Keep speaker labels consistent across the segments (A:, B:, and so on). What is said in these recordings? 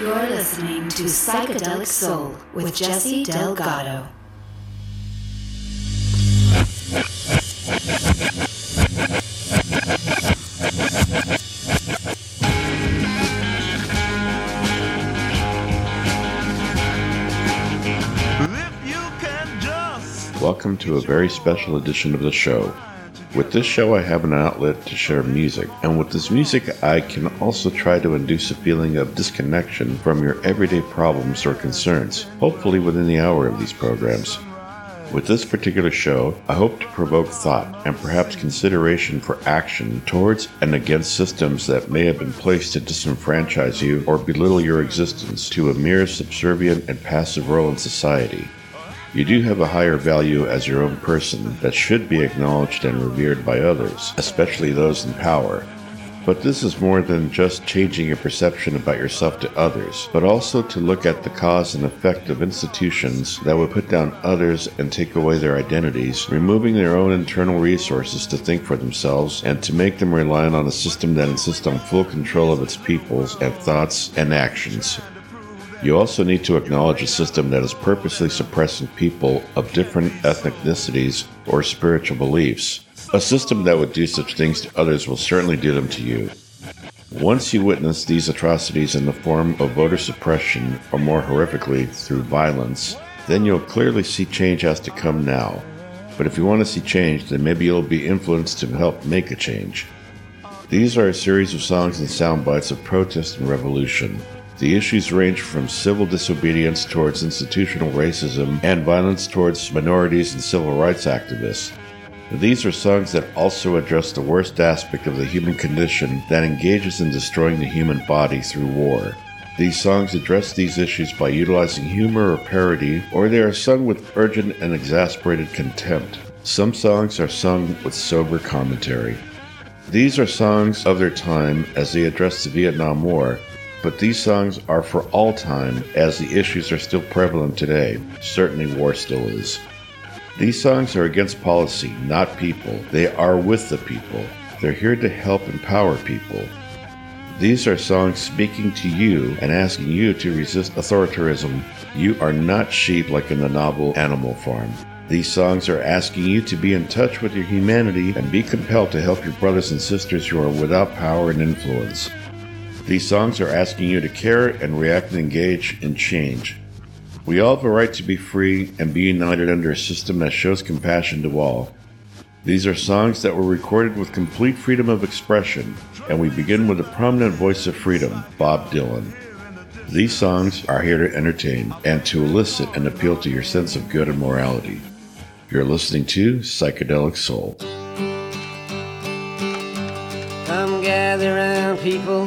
A: You're listening to Psychedelic Soul with Jesse Delgado.
B: Welcome to a very special edition of the show. With this show, I have an outlet to share music, and with this music, I can also try to induce a feeling of disconnection from your everyday problems or concerns, hopefully within the hour of these programs. With this particular show, I hope to provoke thought and perhaps consideration for action towards and against systems that may have been placed to disenfranchise you or belittle your existence to a mere subservient and passive role in society. You do have a higher value as your own person that should be acknowledged and revered by others, especially those in power. But this is more than just changing your perception about yourself to others, but also to look at the cause and effect of institutions that would put down others and take away their identities, removing their own internal resources to think for themselves and to make them reliant on a system that insists on full control of its peoples and thoughts and actions. You also need to acknowledge a system that is purposely suppressing people of different ethnicities or spiritual beliefs. A system that would do such things to others will certainly do them to you. Once you witness these atrocities in the form of voter suppression, or more horrifically, through violence, then you'll clearly see change has to come now. But if you want to see change, then maybe you'll be influenced to help make a change. These are a series of songs and sound bites of protest and revolution. The issues range from civil disobedience towards institutional racism and violence towards minorities and civil rights activists. These are songs that also address the worst aspect of the human condition that engages in destroying the human body through war. These songs address these issues by utilizing humor or parody, or they are sung with urgent and exasperated contempt. Some songs are sung with sober commentary. These are songs of their time as they address the Vietnam War, but these songs are for all time as the issues are still prevalent today. Certainly, war still is. These songs are against policy, not people. They are with the people. They're here to help empower people. These are songs speaking to you and asking you to resist authoritarianism. You are not sheep like in the novel Animal Farm. These songs are asking you to be in touch with your humanity and be compelled to help your brothers and sisters who are without power and influence. These songs are asking you to care and react and engage in change. We all have a right to be free and be united under a system that shows compassion to all. These are songs that were recorded with complete freedom of expression, and we begin with a prominent voice of freedom, Bob Dylan. These songs are here to entertain and to elicit and appeal to your sense of good and morality. You're listening to Psychedelic Soul.
C: Come gather round, people,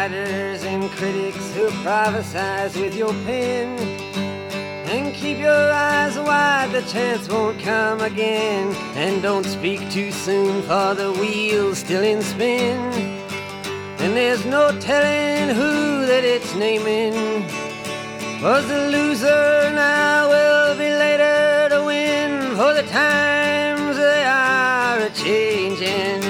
C: Writers and critics who prophesize with your pen. And keep your eyes wide, the chance won't come again. And don't speak too soon, for the wheel's still in spin. And there's no telling who that it's naming. Was the loser now will be later to win, for the times they are a changing.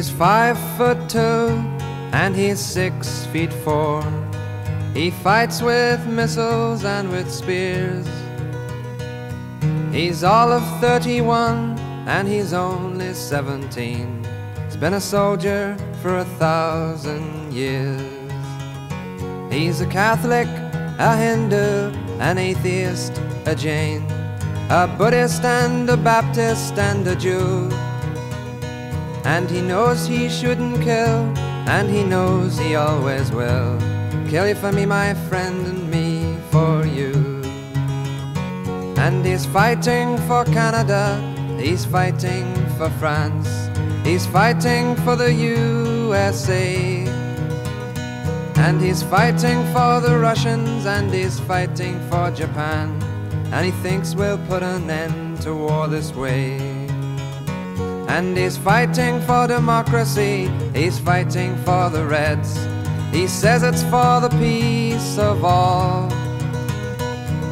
D: He's five foot two and he's six feet four. He fights with missiles and with spears. He's all of 31 and he's only 17. He's been a soldier for a thousand years. He's a Catholic, a Hindu, an atheist, a Jain, a Buddhist and a Baptist and a Jew. And he knows he shouldn't kill, and he knows he always will. Kill you for me, my friend, and me for you. And he's fighting for Canada, he's fighting for France, he's fighting for the USA. And he's fighting for the Russians, and he's fighting for Japan. And he thinks we'll put an end to war this way. And he's fighting for democracy, he's fighting for the Reds. He says it's for the peace of all.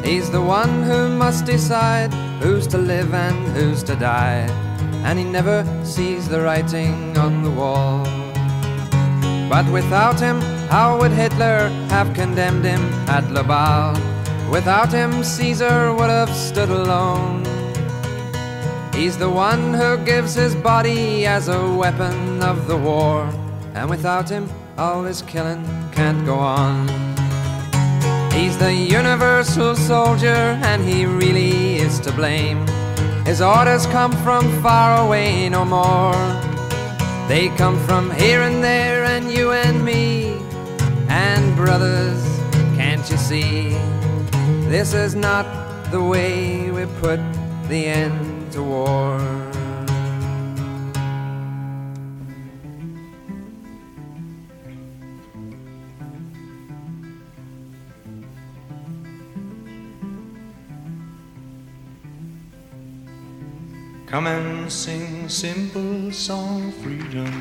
D: He's the one who must decide who's to live and who's to die. And he never sees the writing on the wall. But without him, how would Hitler have condemned him at Laval? Without him, Caesar would have stood alone. He's the one who gives his body as a weapon of the war. And without him, all this killing can't go on. He's the universal soldier, and he really is to blame. His orders come from far away no more. They come from here and there, and you and me. And brothers, can't you see? This is not the way we put the end to war.
E: Come and sing simple song freedom.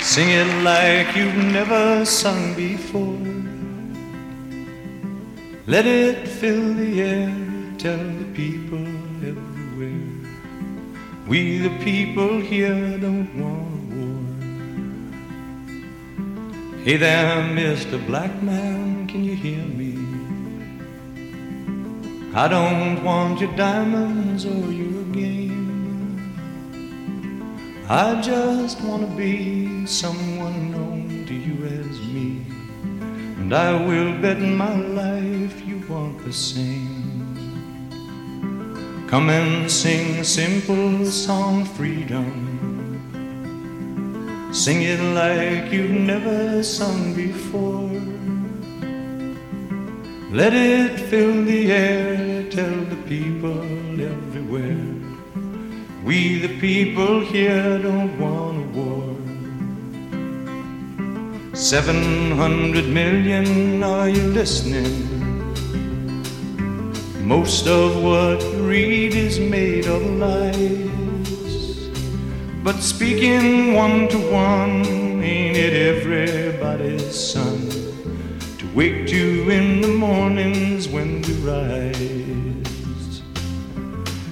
E: Sing it like you've never sung before. Let it fill the air tell the people everywhere. We, the people here, don't want war. Hey there, Mr. Black Man, can you hear me? I don't want your diamonds or your game. I just want to be someone known to you as me. And I will bet my life you want the same. Come and sing a simple song, freedom. Sing it like you've never sung before. Let it fill the air, tell the people everywhere. We, the people here, don't want a war. Seven hundred million, are you listening? Most of what you read is made of lies. But speaking one to one, ain't it everybody's sun to wake you in the mornings when we rise.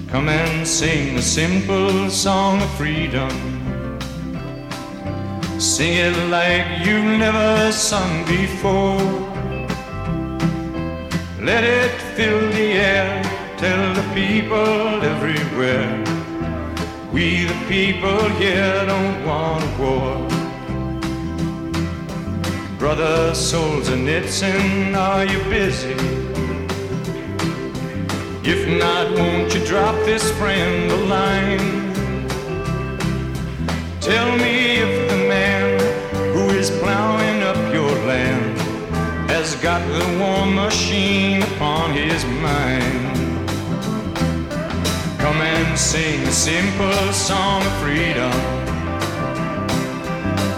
E: Come and sing a simple song of freedom. Sing it like you've never sung before. Let it fill the air, tell the people everywhere. We the people here don't want war. Brother Solzhenitsyn, are you busy? If not, won't you drop this friend a line? Tell me if the man who is plowing up your land has got the war machine upon his mind. Come and sing a simple song of freedom.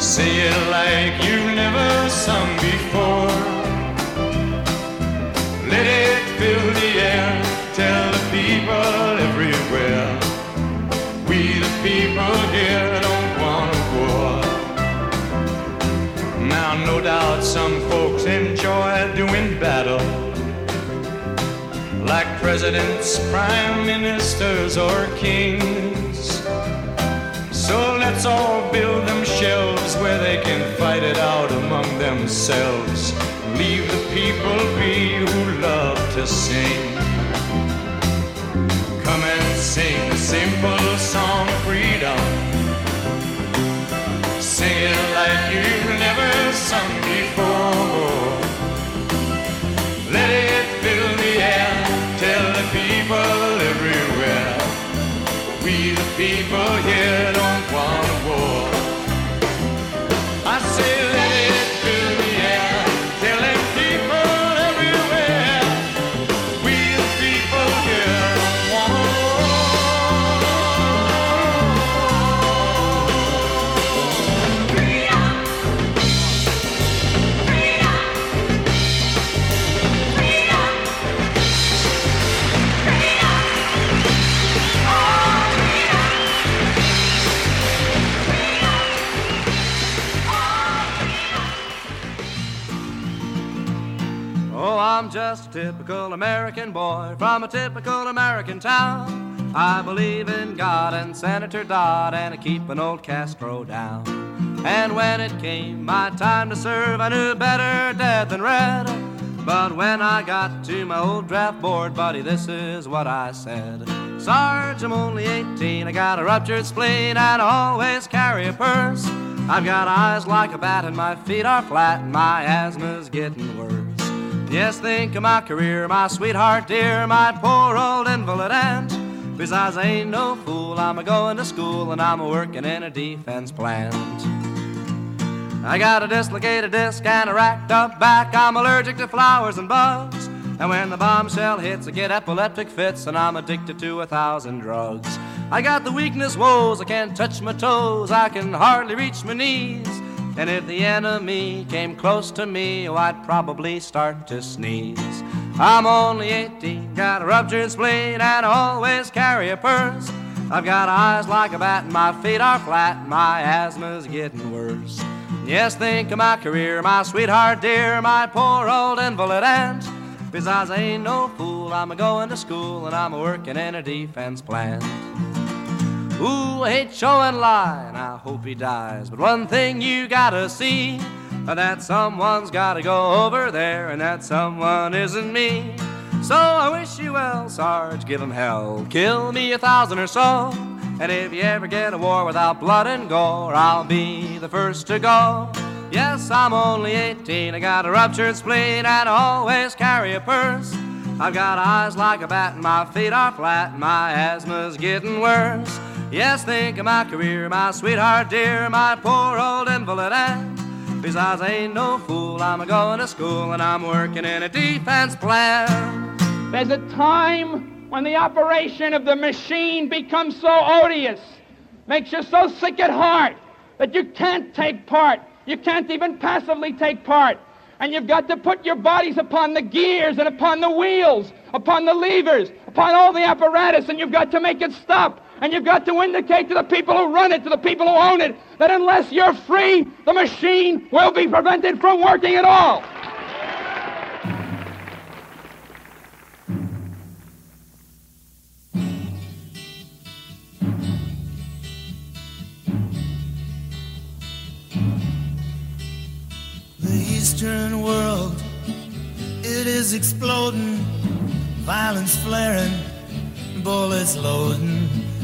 E: Say it like you've never sung before. Let it fill the air, tell the people everywhere. We the people here don't Now, no doubt some folks enjoy doing battle like presidents, prime ministers, or kings. So let's all build them shelves where they can fight it out among themselves. Leave the people be who love to sing. Come and sing a simple song freedom. Sing like you've never sung before. Let it fill the air, tell the people everywhere. We the people here
F: typical American boy from a typical American town. I believe in God and Senator Dodd and I keep an old Castro down. And when it came my time to serve, I knew better dead than red. But when I got to my old draft board, buddy, this is what I said. Sarge, I'm only 18, I got a ruptured spleen and I always carry a purse. I've got eyes like a bat and my feet are flat and my asthma's getting worse. Yes, think of my career, my sweetheart dear, my poor old invalid aunt. Besides, I ain't no fool, I'm a going to school and I'm a working in a defense plant. I got a dislocated disc and a racked up back. I'm allergic to flowers and bugs. And when the bombshell hits, I get epileptic fits and I'm addicted to a thousand drugs. I got the weakness woes, I can't touch my toes, I can hardly reach my knees. And if the enemy came close to me, oh, I'd probably start to sneeze. I'm only 18, got a ruptured spleen, and always carry a purse. I've got eyes like a bat, and my feet are flat, my asthma's getting worse. Yes, think of my career, my sweetheart dear, my poor old invalid aunt. Besides, I ain't no fool, I'm a going to school, and I'm a working in a defense plant. Ooh, I hate Chou En Lai, and I hope he dies. But one thing you gotta see that someone's gotta go over there, and that someone isn't me. So I wish you well, Sarge, give him hell. Kill me a thousand or so. And if you ever get a war without blood and gore, I'll be the first to go. Yes, I'm only 18, I got a ruptured spleen, and I always carry a purse. I've got eyes like a bat, and my feet are flat, and my asthma's getting worse. Yes, think of my career, my sweetheart dear, my poor old invalid aunt. Besides, I ain't no fool, I'm a going to school and I'm working in a defense plant.
G: There's a time when the operation of the machine becomes so odious, makes you so sick at heart that you can't take part. You can't even passively take part. And you've got to put your bodies upon the gears and upon the wheels, upon the levers, upon all the apparatus, and you've got to make it stop. And you've got to indicate to the people who run it, to the people who own it, that unless you're free, the machine will be prevented from working at all.
H: The Eastern world, it is exploding, violence flaring, bullets loading.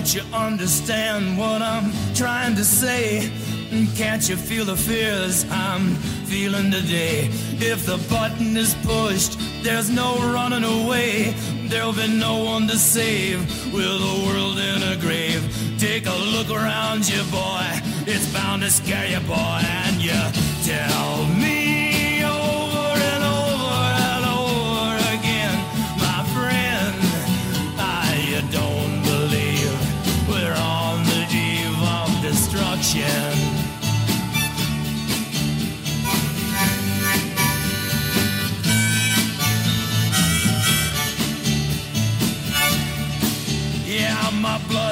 H: Don't you understand what I'm trying to say? Can't you feel the fears I'm feeling today? If the button is pushed, there's no running away. There'll be no one to save with the world in a grave. Take a look around you, boy. It's bound to scare you, boy. And you tell me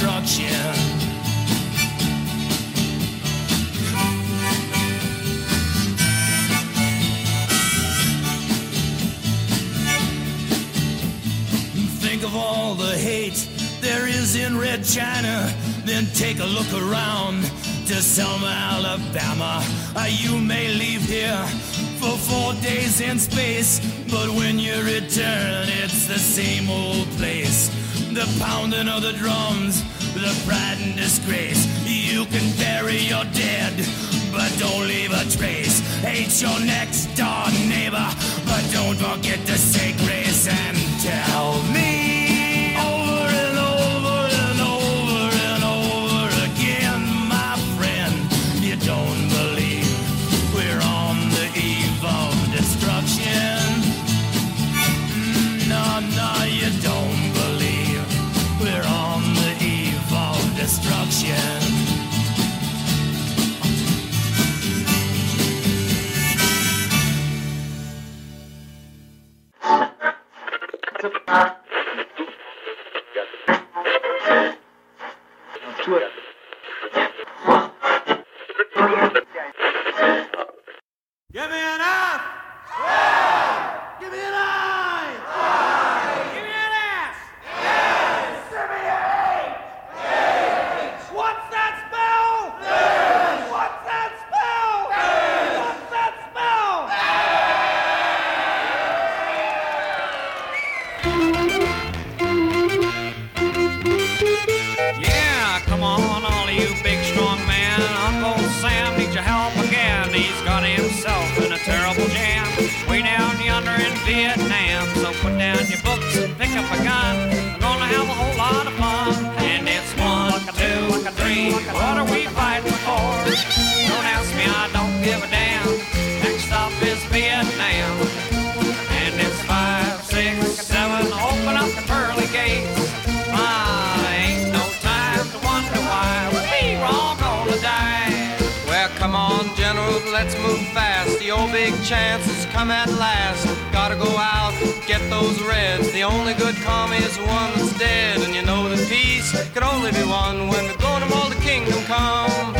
H: destruction. Think of all the hate there is in Red China. Then take a look around to Selma, Alabama. Uh, you may leave here for four days in space, but when you return, it's the same old place. Pounding of the drums, the pride and disgrace. You can bury your dead, but don't leave a trace. Hate your next door neighbor, but don't forget to say grace and tell me The
I: commie is the one that's dead. And you know that peace can only be won when we're going to all the kingdom come.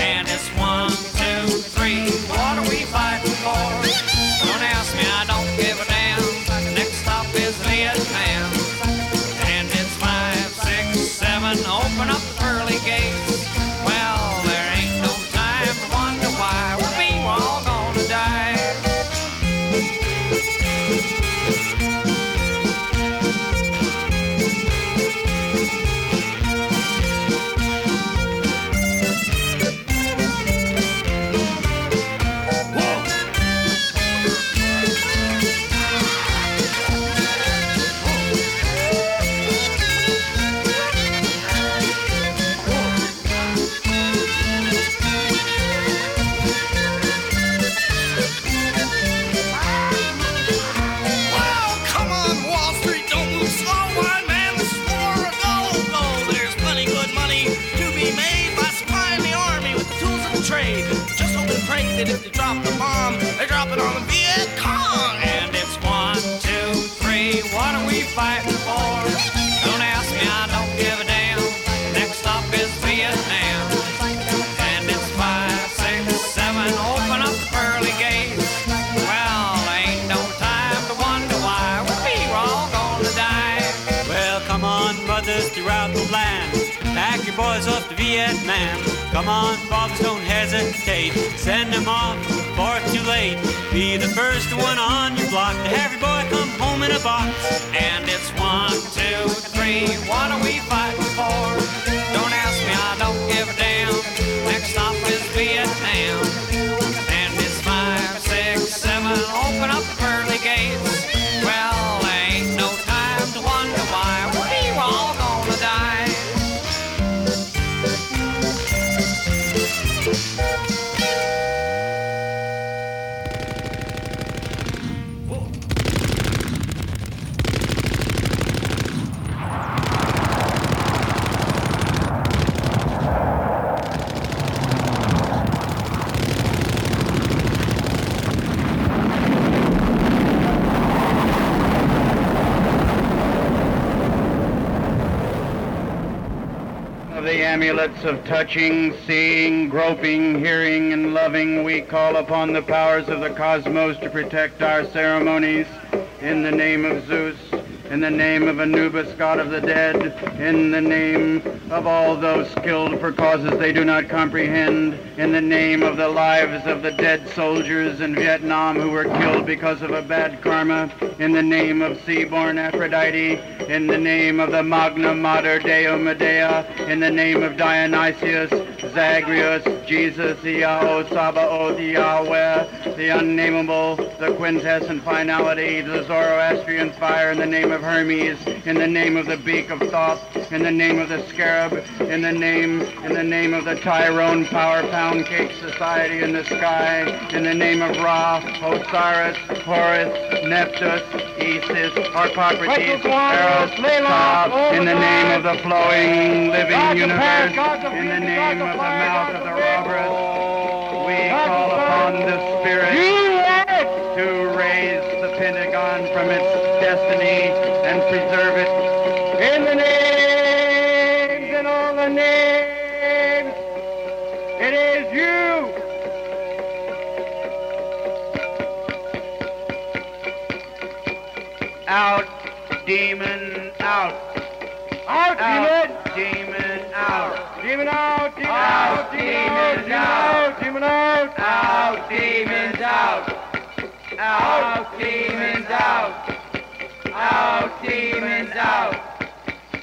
J: Hesitate. Send them off it's too late. Be the first one on your block to have your boy come home in a box.
K: And it's one, two, three. What are we fighting for?
L: Amulets of touching, seeing, groping, hearing, and loving, we call upon the powers of the cosmos to protect our ceremonies. In the name of Zeus, in the name of Anubis, god of the dead, in the name of all those skilled for causes they do not comprehend, in the name of the lives of the dead soldiers in Vietnam who were killed because of a bad karma, in the name of sea-born Aphrodite, in the name of the Magna Mater Deo Medea, in the name of Dionysus, Zagreus, Jesus, the Iao, Sabaoth, the Yahweh, the unnameable, the quintessent finality, the Zoroastrian fire, in the name of Hermes, in the name of the beak of Thoth, in the name of the scarab, in the name, in the name of the Tyrone Power Pound Cake Society in the sky, in the name of Ra, Osiris, Horus, Nephthys, Isis, Harpocrates, Eros, Thoth, in the name of the flowing, living universe, in the name of the mouth of the robbers, we call upon the Spirit to raise the Pentagon from its destiny and preserve it in the names and all the names. It is you. Out, demon, out. Out, demon. Demon, out. Demon out, demon out, demon out, demon out, out, demons out. Out, demons out. Out, demons out.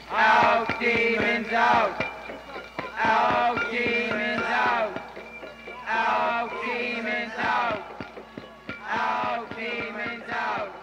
L: Out, demons out. Out, demons out. Out, demons out. Out, demons out.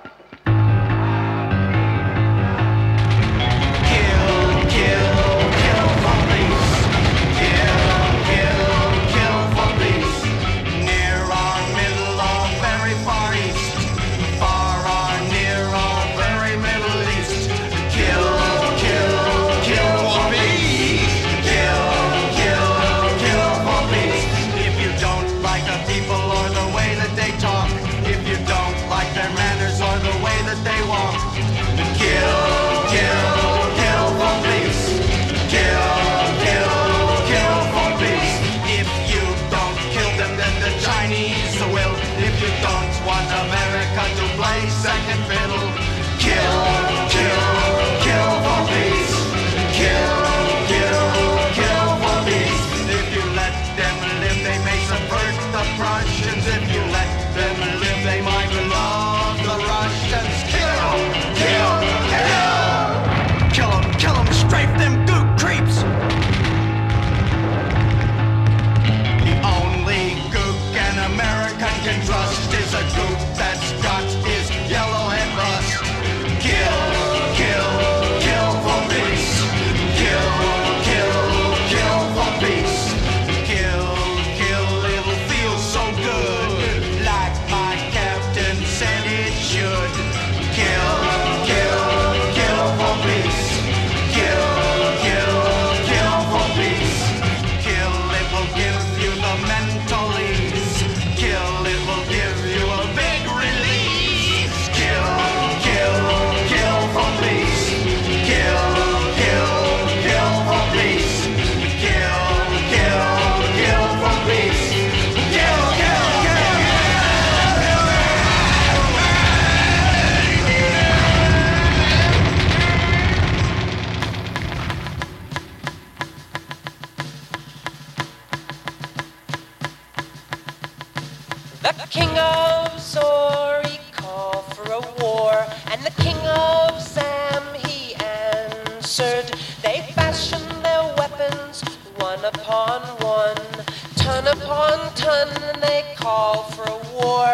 M: And they call for war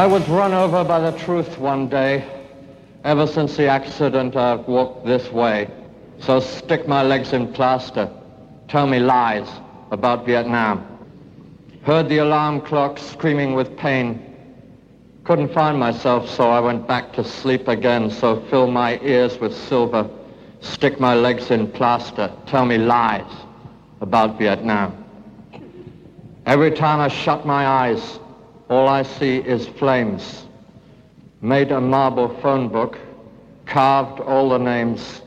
N: I was run over by the truth one day. Ever since the accident, I've walked this way. So stick my legs in plaster. Tell me lies about Vietnam. Heard the alarm clock screaming with pain. Couldn't find myself, so I went back to sleep again. So fill my ears with silver. Stick my legs in plaster. Tell me lies about Vietnam. Every time I shut my eyes, all I see is flames. Made a marble phone book, carved all the names.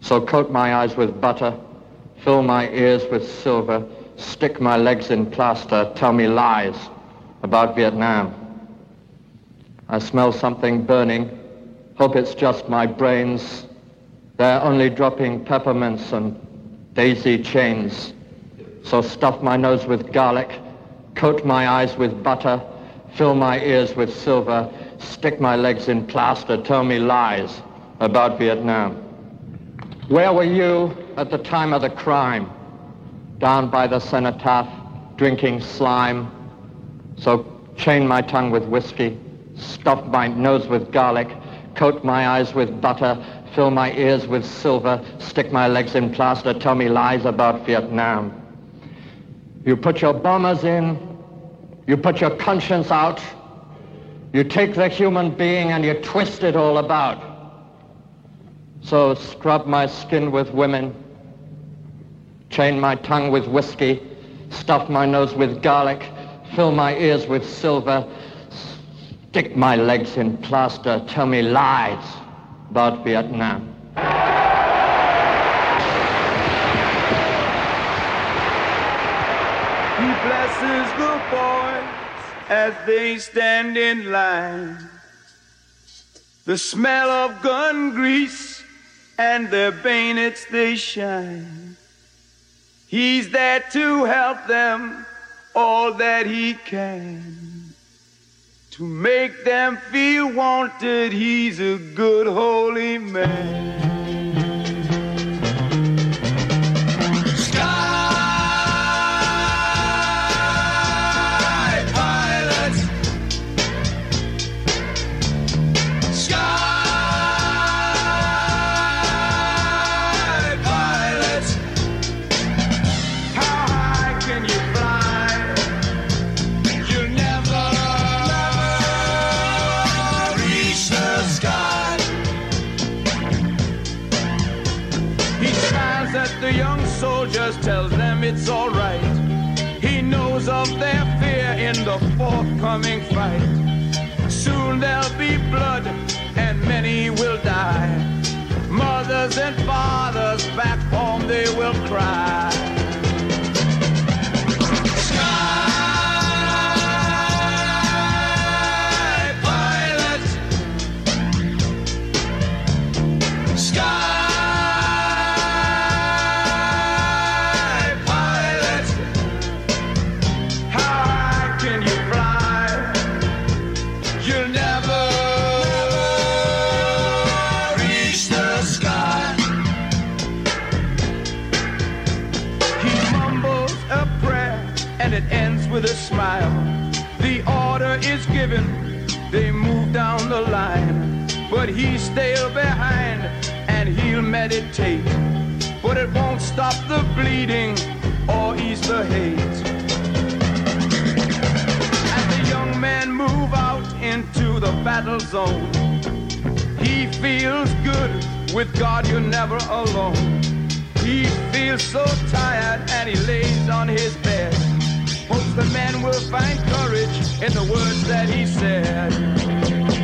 N: So coat my eyes with butter, fill my ears with silver, stick my legs in plaster, tell me lies about Vietnam. I smell something burning, hope it's just my brains. They're only dropping peppermints and daisy chains. So stuff my nose with garlic, coat my eyes with butter, fill my ears with silver, stick my legs in plaster, tell me lies about Vietnam. Where were you at the time of the crime? Down by the cenotaph, drinking slime. So chain my tongue with whiskey, stuff my nose with garlic, coat my eyes with butter, fill my ears with silver, stick my legs in plaster, tell me lies about Vietnam. You put your bombers in, you put your conscience out, you take the human being and you twist it all about. So scrub my skin with women, chain my tongue with whiskey, stuff my nose with garlic, fill my ears with silver, stick my legs in plaster, tell me lies about Vietnam.
O: He blesses the boys as they stand in line. The smell of gun grease and their bayonets they shine. He's there to help them all that he can. To make them feel wanted, he's a good holy man. Of their fear in the forthcoming fight. Soon there'll be blood and many will die. Mothers and fathers back home they will cry. He's still behind and he'll meditate. But it won't stop the bleeding or ease the hate. As the young men move out into the battle zone, he feels good. With God, you're never alone. He feels so tired and he lays on his bed. Hopes the men will find courage in the words that he said.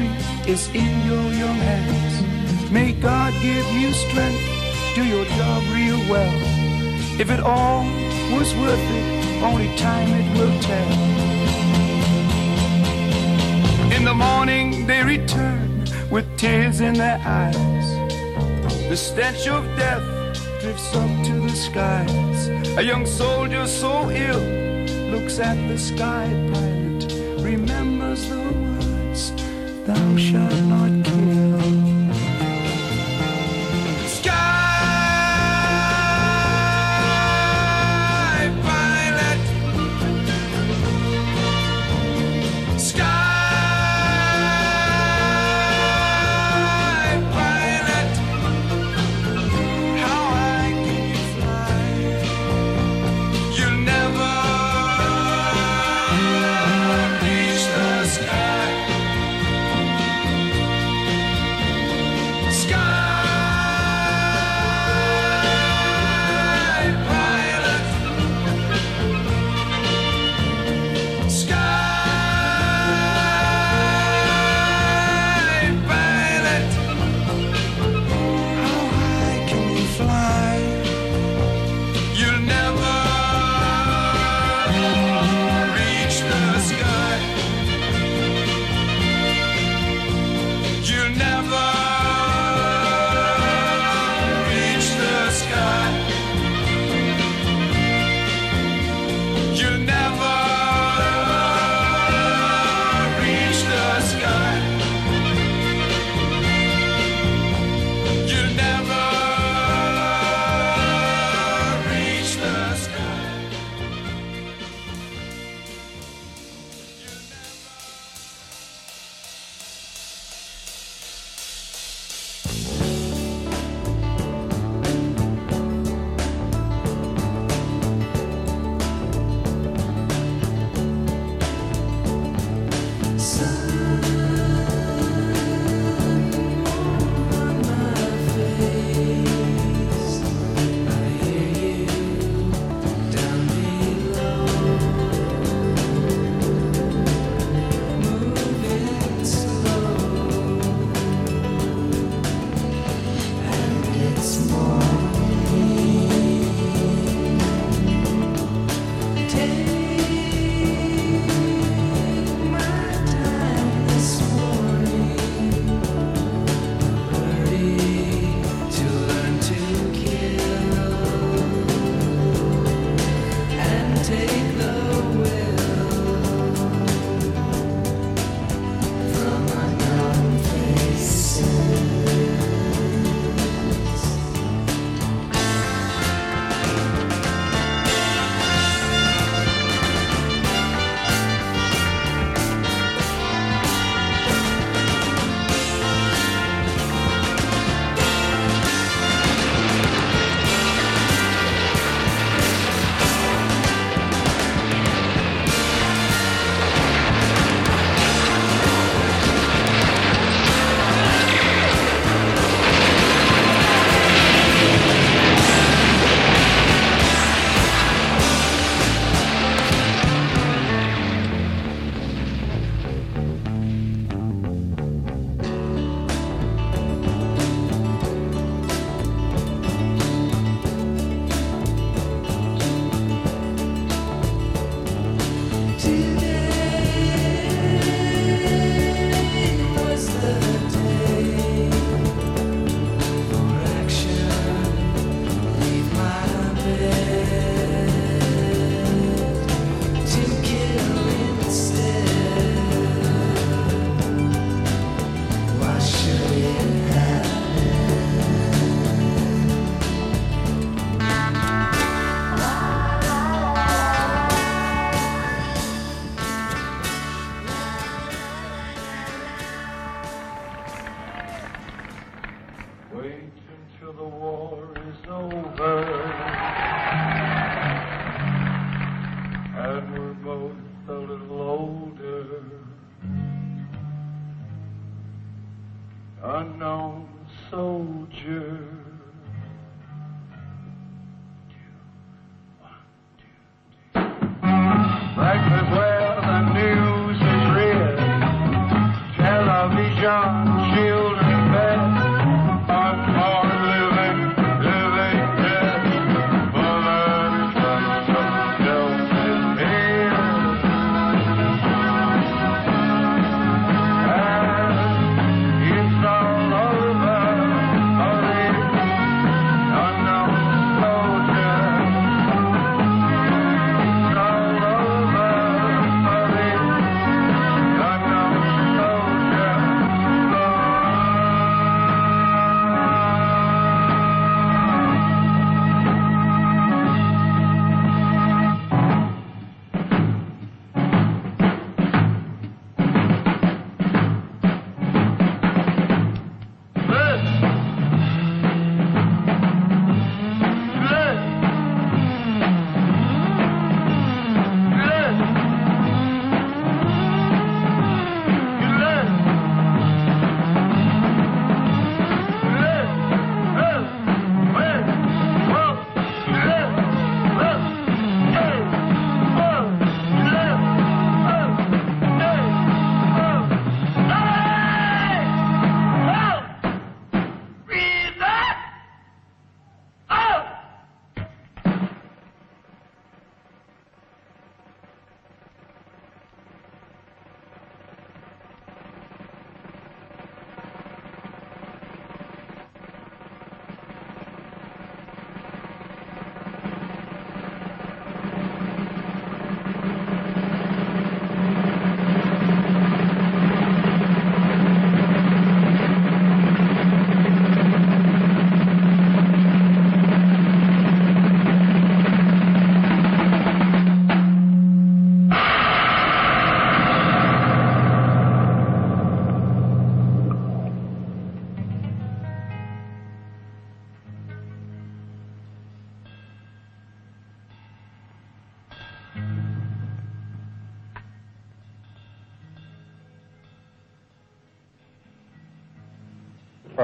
P: Country is in your young hands. May God give you strength, do your job real well. If it all was worth it, only time it will tell. In the morning they return with tears in their eyes. The stench of death drifts up to the skies. A young soldier so ill looks at the sky pilot, remembers the Thou shalt not kill.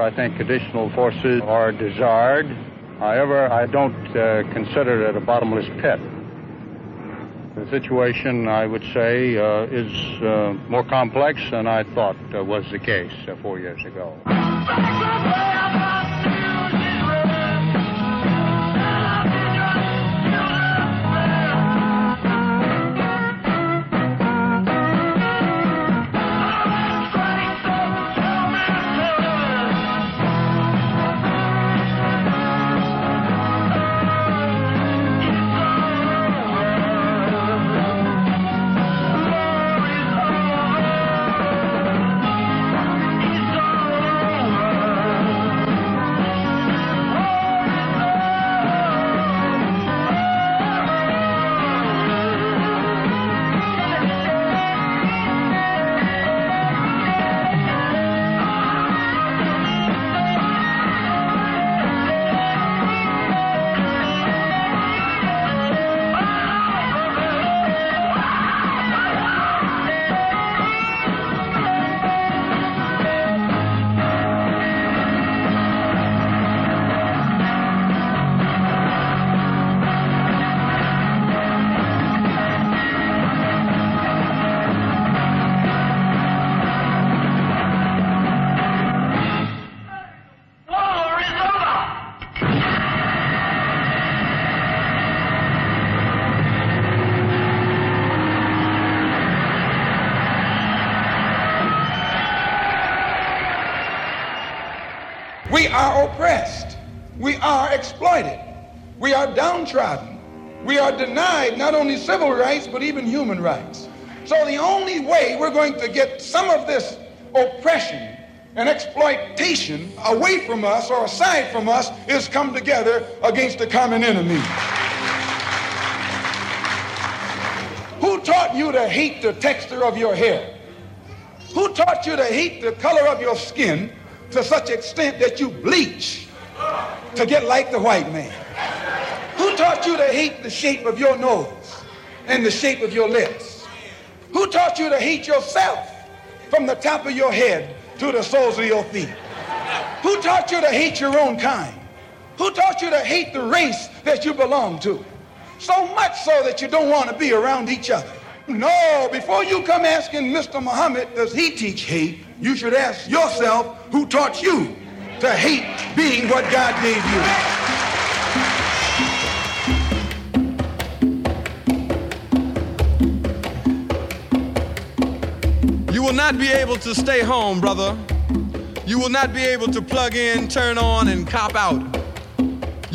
Q: I think additional forces are desired. However, I don't uh, consider it a bottomless pit. The situation, I would say, uh, is uh, more complex than I thought uh, was the case uh, four years ago.
R: Are oppressed. We are exploited. We are downtrodden. We are denied not only civil rights, but even human rights. So the only way we're going to get some of this oppression and exploitation away from us or aside from us is come together against a common enemy. Who taught you to hate the texture of your hair? Who taught you to hate the color of your skin to such extent that you bleach to get like the white man? Who taught you to hate the shape of your nose and the shape of your lips? Who taught you to hate yourself from the top of your head to the soles of your feet? Who taught you to hate your own kind? Who taught you to hate the race that you belong to? So much so that you don't want to be around each other. No, before you come asking Mr. Muhammad, does he teach hate? You should ask yourself who taught you to hate being what God gave you.
S: You will not be able to stay home, brother. You will not be able to plug in, turn on, and cop out.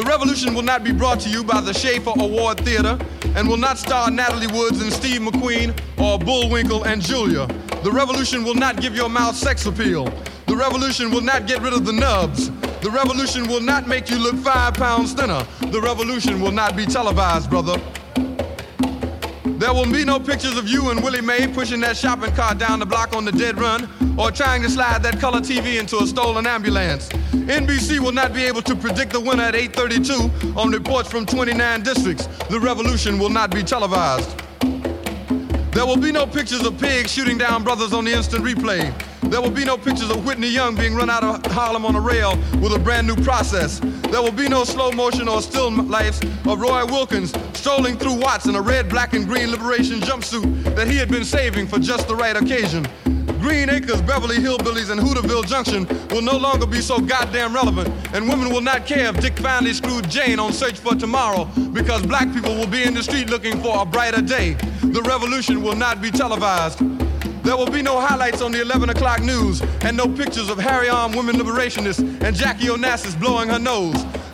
S: The revolution will not be brought to you by the Schaefer Award Theater and will not star Natalie Woods and Steve McQueen or Bullwinkle and Julia. The revolution will not give your mouth sex appeal. The revolution will not get rid of the nubs. The revolution will not make you look five pounds thinner. The revolution will not be televised, brother. There will be no pictures of you and Willie Mae pushing that shopping cart down the block on the dead run or trying to slide that color TV into a stolen ambulance. NBC will not be able to predict the winner at 8:32 on reports from 29 districts. The revolution will not be televised. There will be no pictures of pigs shooting down brothers on the instant replay. There will be no pictures of Whitney Young being run out of Harlem on a rail with a brand new process. There will be no slow motion or still lifes of Roy Wilkins strolling through Watts in a red, black, and green liberation jumpsuit that he had been saving for just the right occasion. Green Acres, Beverly Hillbillies, and Hooterville Junction will no longer be so goddamn relevant, and women will not care if Dick finally screwed Jane on Search for Tomorrow because black people will be in the street looking for a brighter day. The revolution will not be televised. There will be no highlights on the 11 o'clock news and no pictures of Harry armed women liberationists and Jackie Onassis blowing her nose.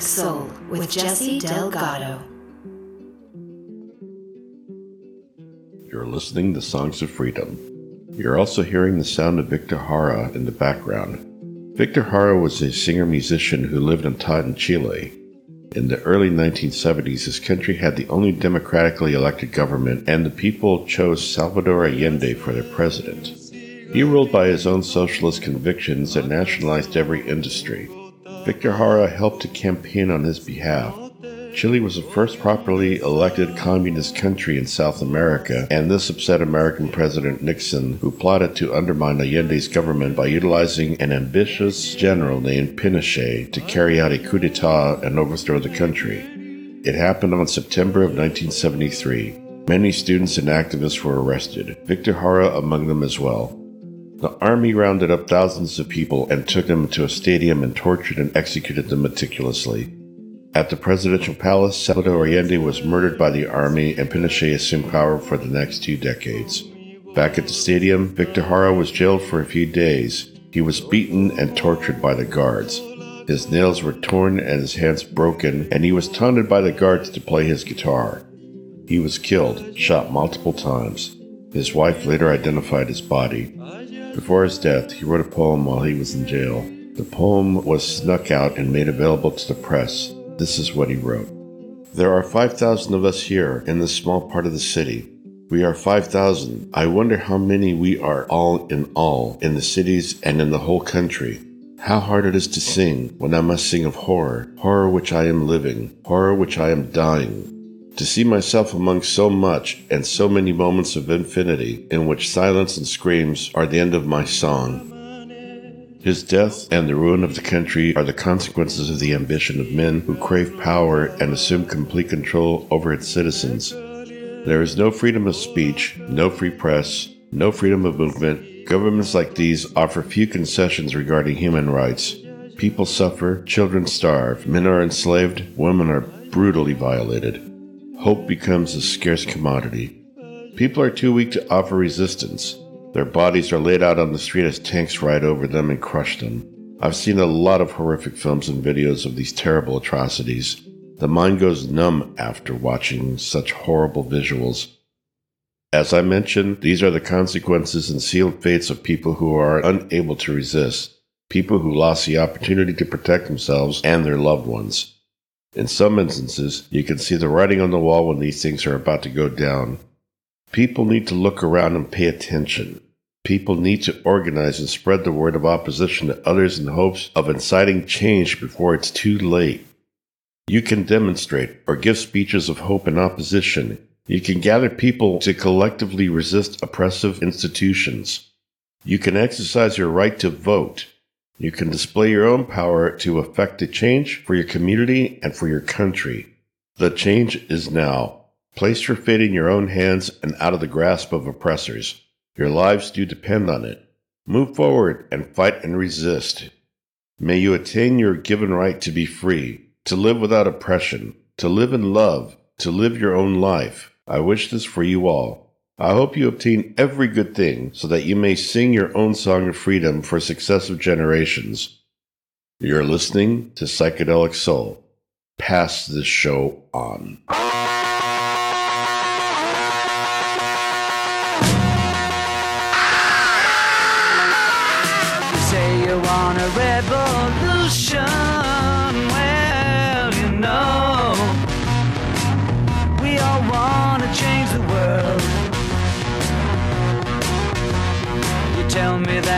A: Soul with Jesse Delgado.
B: You're listening to Songs of Freedom. You're also hearing the sound of Victor Jara in the background. Victor Jara was a singer musician who lived and taught in Chile. In the early 1970s, his country had the only democratically elected government, and the people chose Salvador Allende for their president. He ruled by his own socialist convictions and nationalized every industry. Victor Jara helped to campaign on his behalf. Chile was the first properly elected communist country in South America, and this upset American President Nixon, who plotted to undermine Allende's government by utilizing an ambitious general named Pinochet to carry out a coup d'etat and overthrow the country. It happened on September of 1973. Many students and activists were arrested, Victor Jara among them as well. The army rounded up thousands of people and took them to a stadium and tortured and executed them meticulously. At the presidential palace, Salvador Allende was murdered by the army and Pinochet assumed power for the next two decades. Back at the stadium, Victor Jara was jailed for a few days. He was beaten and tortured by the guards. His nails were torn and his hands broken, and he was taunted by the guards to play his guitar. He was killed, shot multiple times. His wife later identified his body. Before his death, he wrote a poem while he was in jail. The poem was snuck out and made available to the press. This is what he wrote There are 5,000 of us here in this small part of the city. We are 5,000. I wonder how many we are all in all in the cities and in the whole country. How hard it is to sing when I must sing of horror, horror which I am living, horror which I am dying. To see myself among so much and so many moments of infinity in which silence and screams are the end of my song. His death and the ruin of the country are the consequences of the ambition of men who crave power and assume complete control over its citizens. There is no freedom of speech, no free press, no freedom of movement. Governments like these offer few concessions regarding human rights. People suffer, children starve, men are enslaved, women are brutally violated. Hope becomes a scarce commodity. People are too weak to offer resistance. Their bodies are laid out on the street as tanks ride over them and crush them. I've seen a lot of horrific films and videos of these terrible atrocities. The mind goes numb after watching such horrible visuals. As I mentioned, these are the consequences and sealed fates of people who are unable to resist, people who lost the opportunity to protect themselves and their loved ones. In some instances, you can see the writing on the wall when these things are about to go down. People need to look around and pay attention. People need to organize and spread the word of opposition to others in hopes of inciting change before it's too late. You can demonstrate or give speeches of hope and opposition. You can gather people to collectively resist oppressive institutions. You can exercise your right to vote. You can display your own power to effect a change for your community and for your country. The change is now. Place your fate in your own hands and out of the grasp of oppressors. Your lives do depend on it. Move forward and fight and resist. May you attain your given right to be free, to live without oppression, to live in love, to live your own life. I wish this for you all. I hope you obtain every good thing so that you may sing your own song of freedom for successive generations. You're listening to Psychedelic Soul. Pass this show on.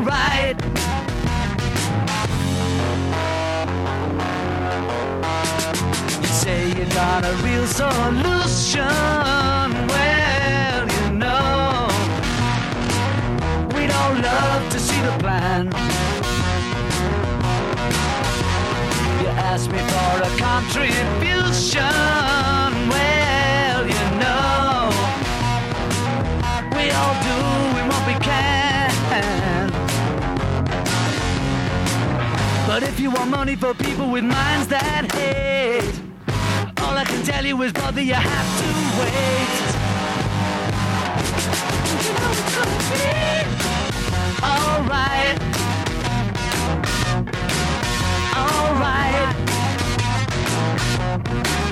M: Alright. You say you got a real solution. Well, you know, all
P: all love to see the plan. You ask me for a contribution. Well, you know, we all do But if you want money for people with minds that hate, all I can tell you is, brother, you have to wait. You know it's alright. Alright.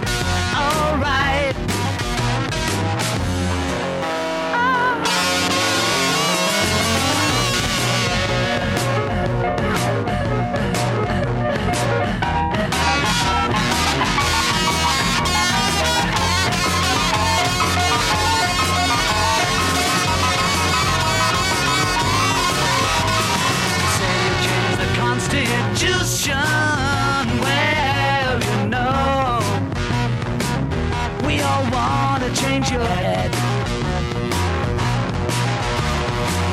P: Your head.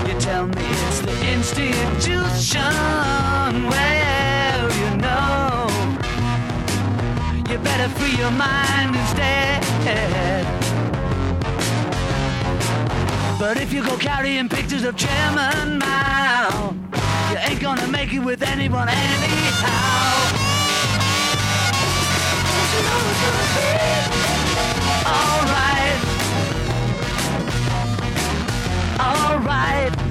P: You tell me it's the institution. Well, you know, you better free your mind instead. But if you go carrying pictures of Chairman Mao, you ain't gonna make it with anyone anyhow. Alright. Alright.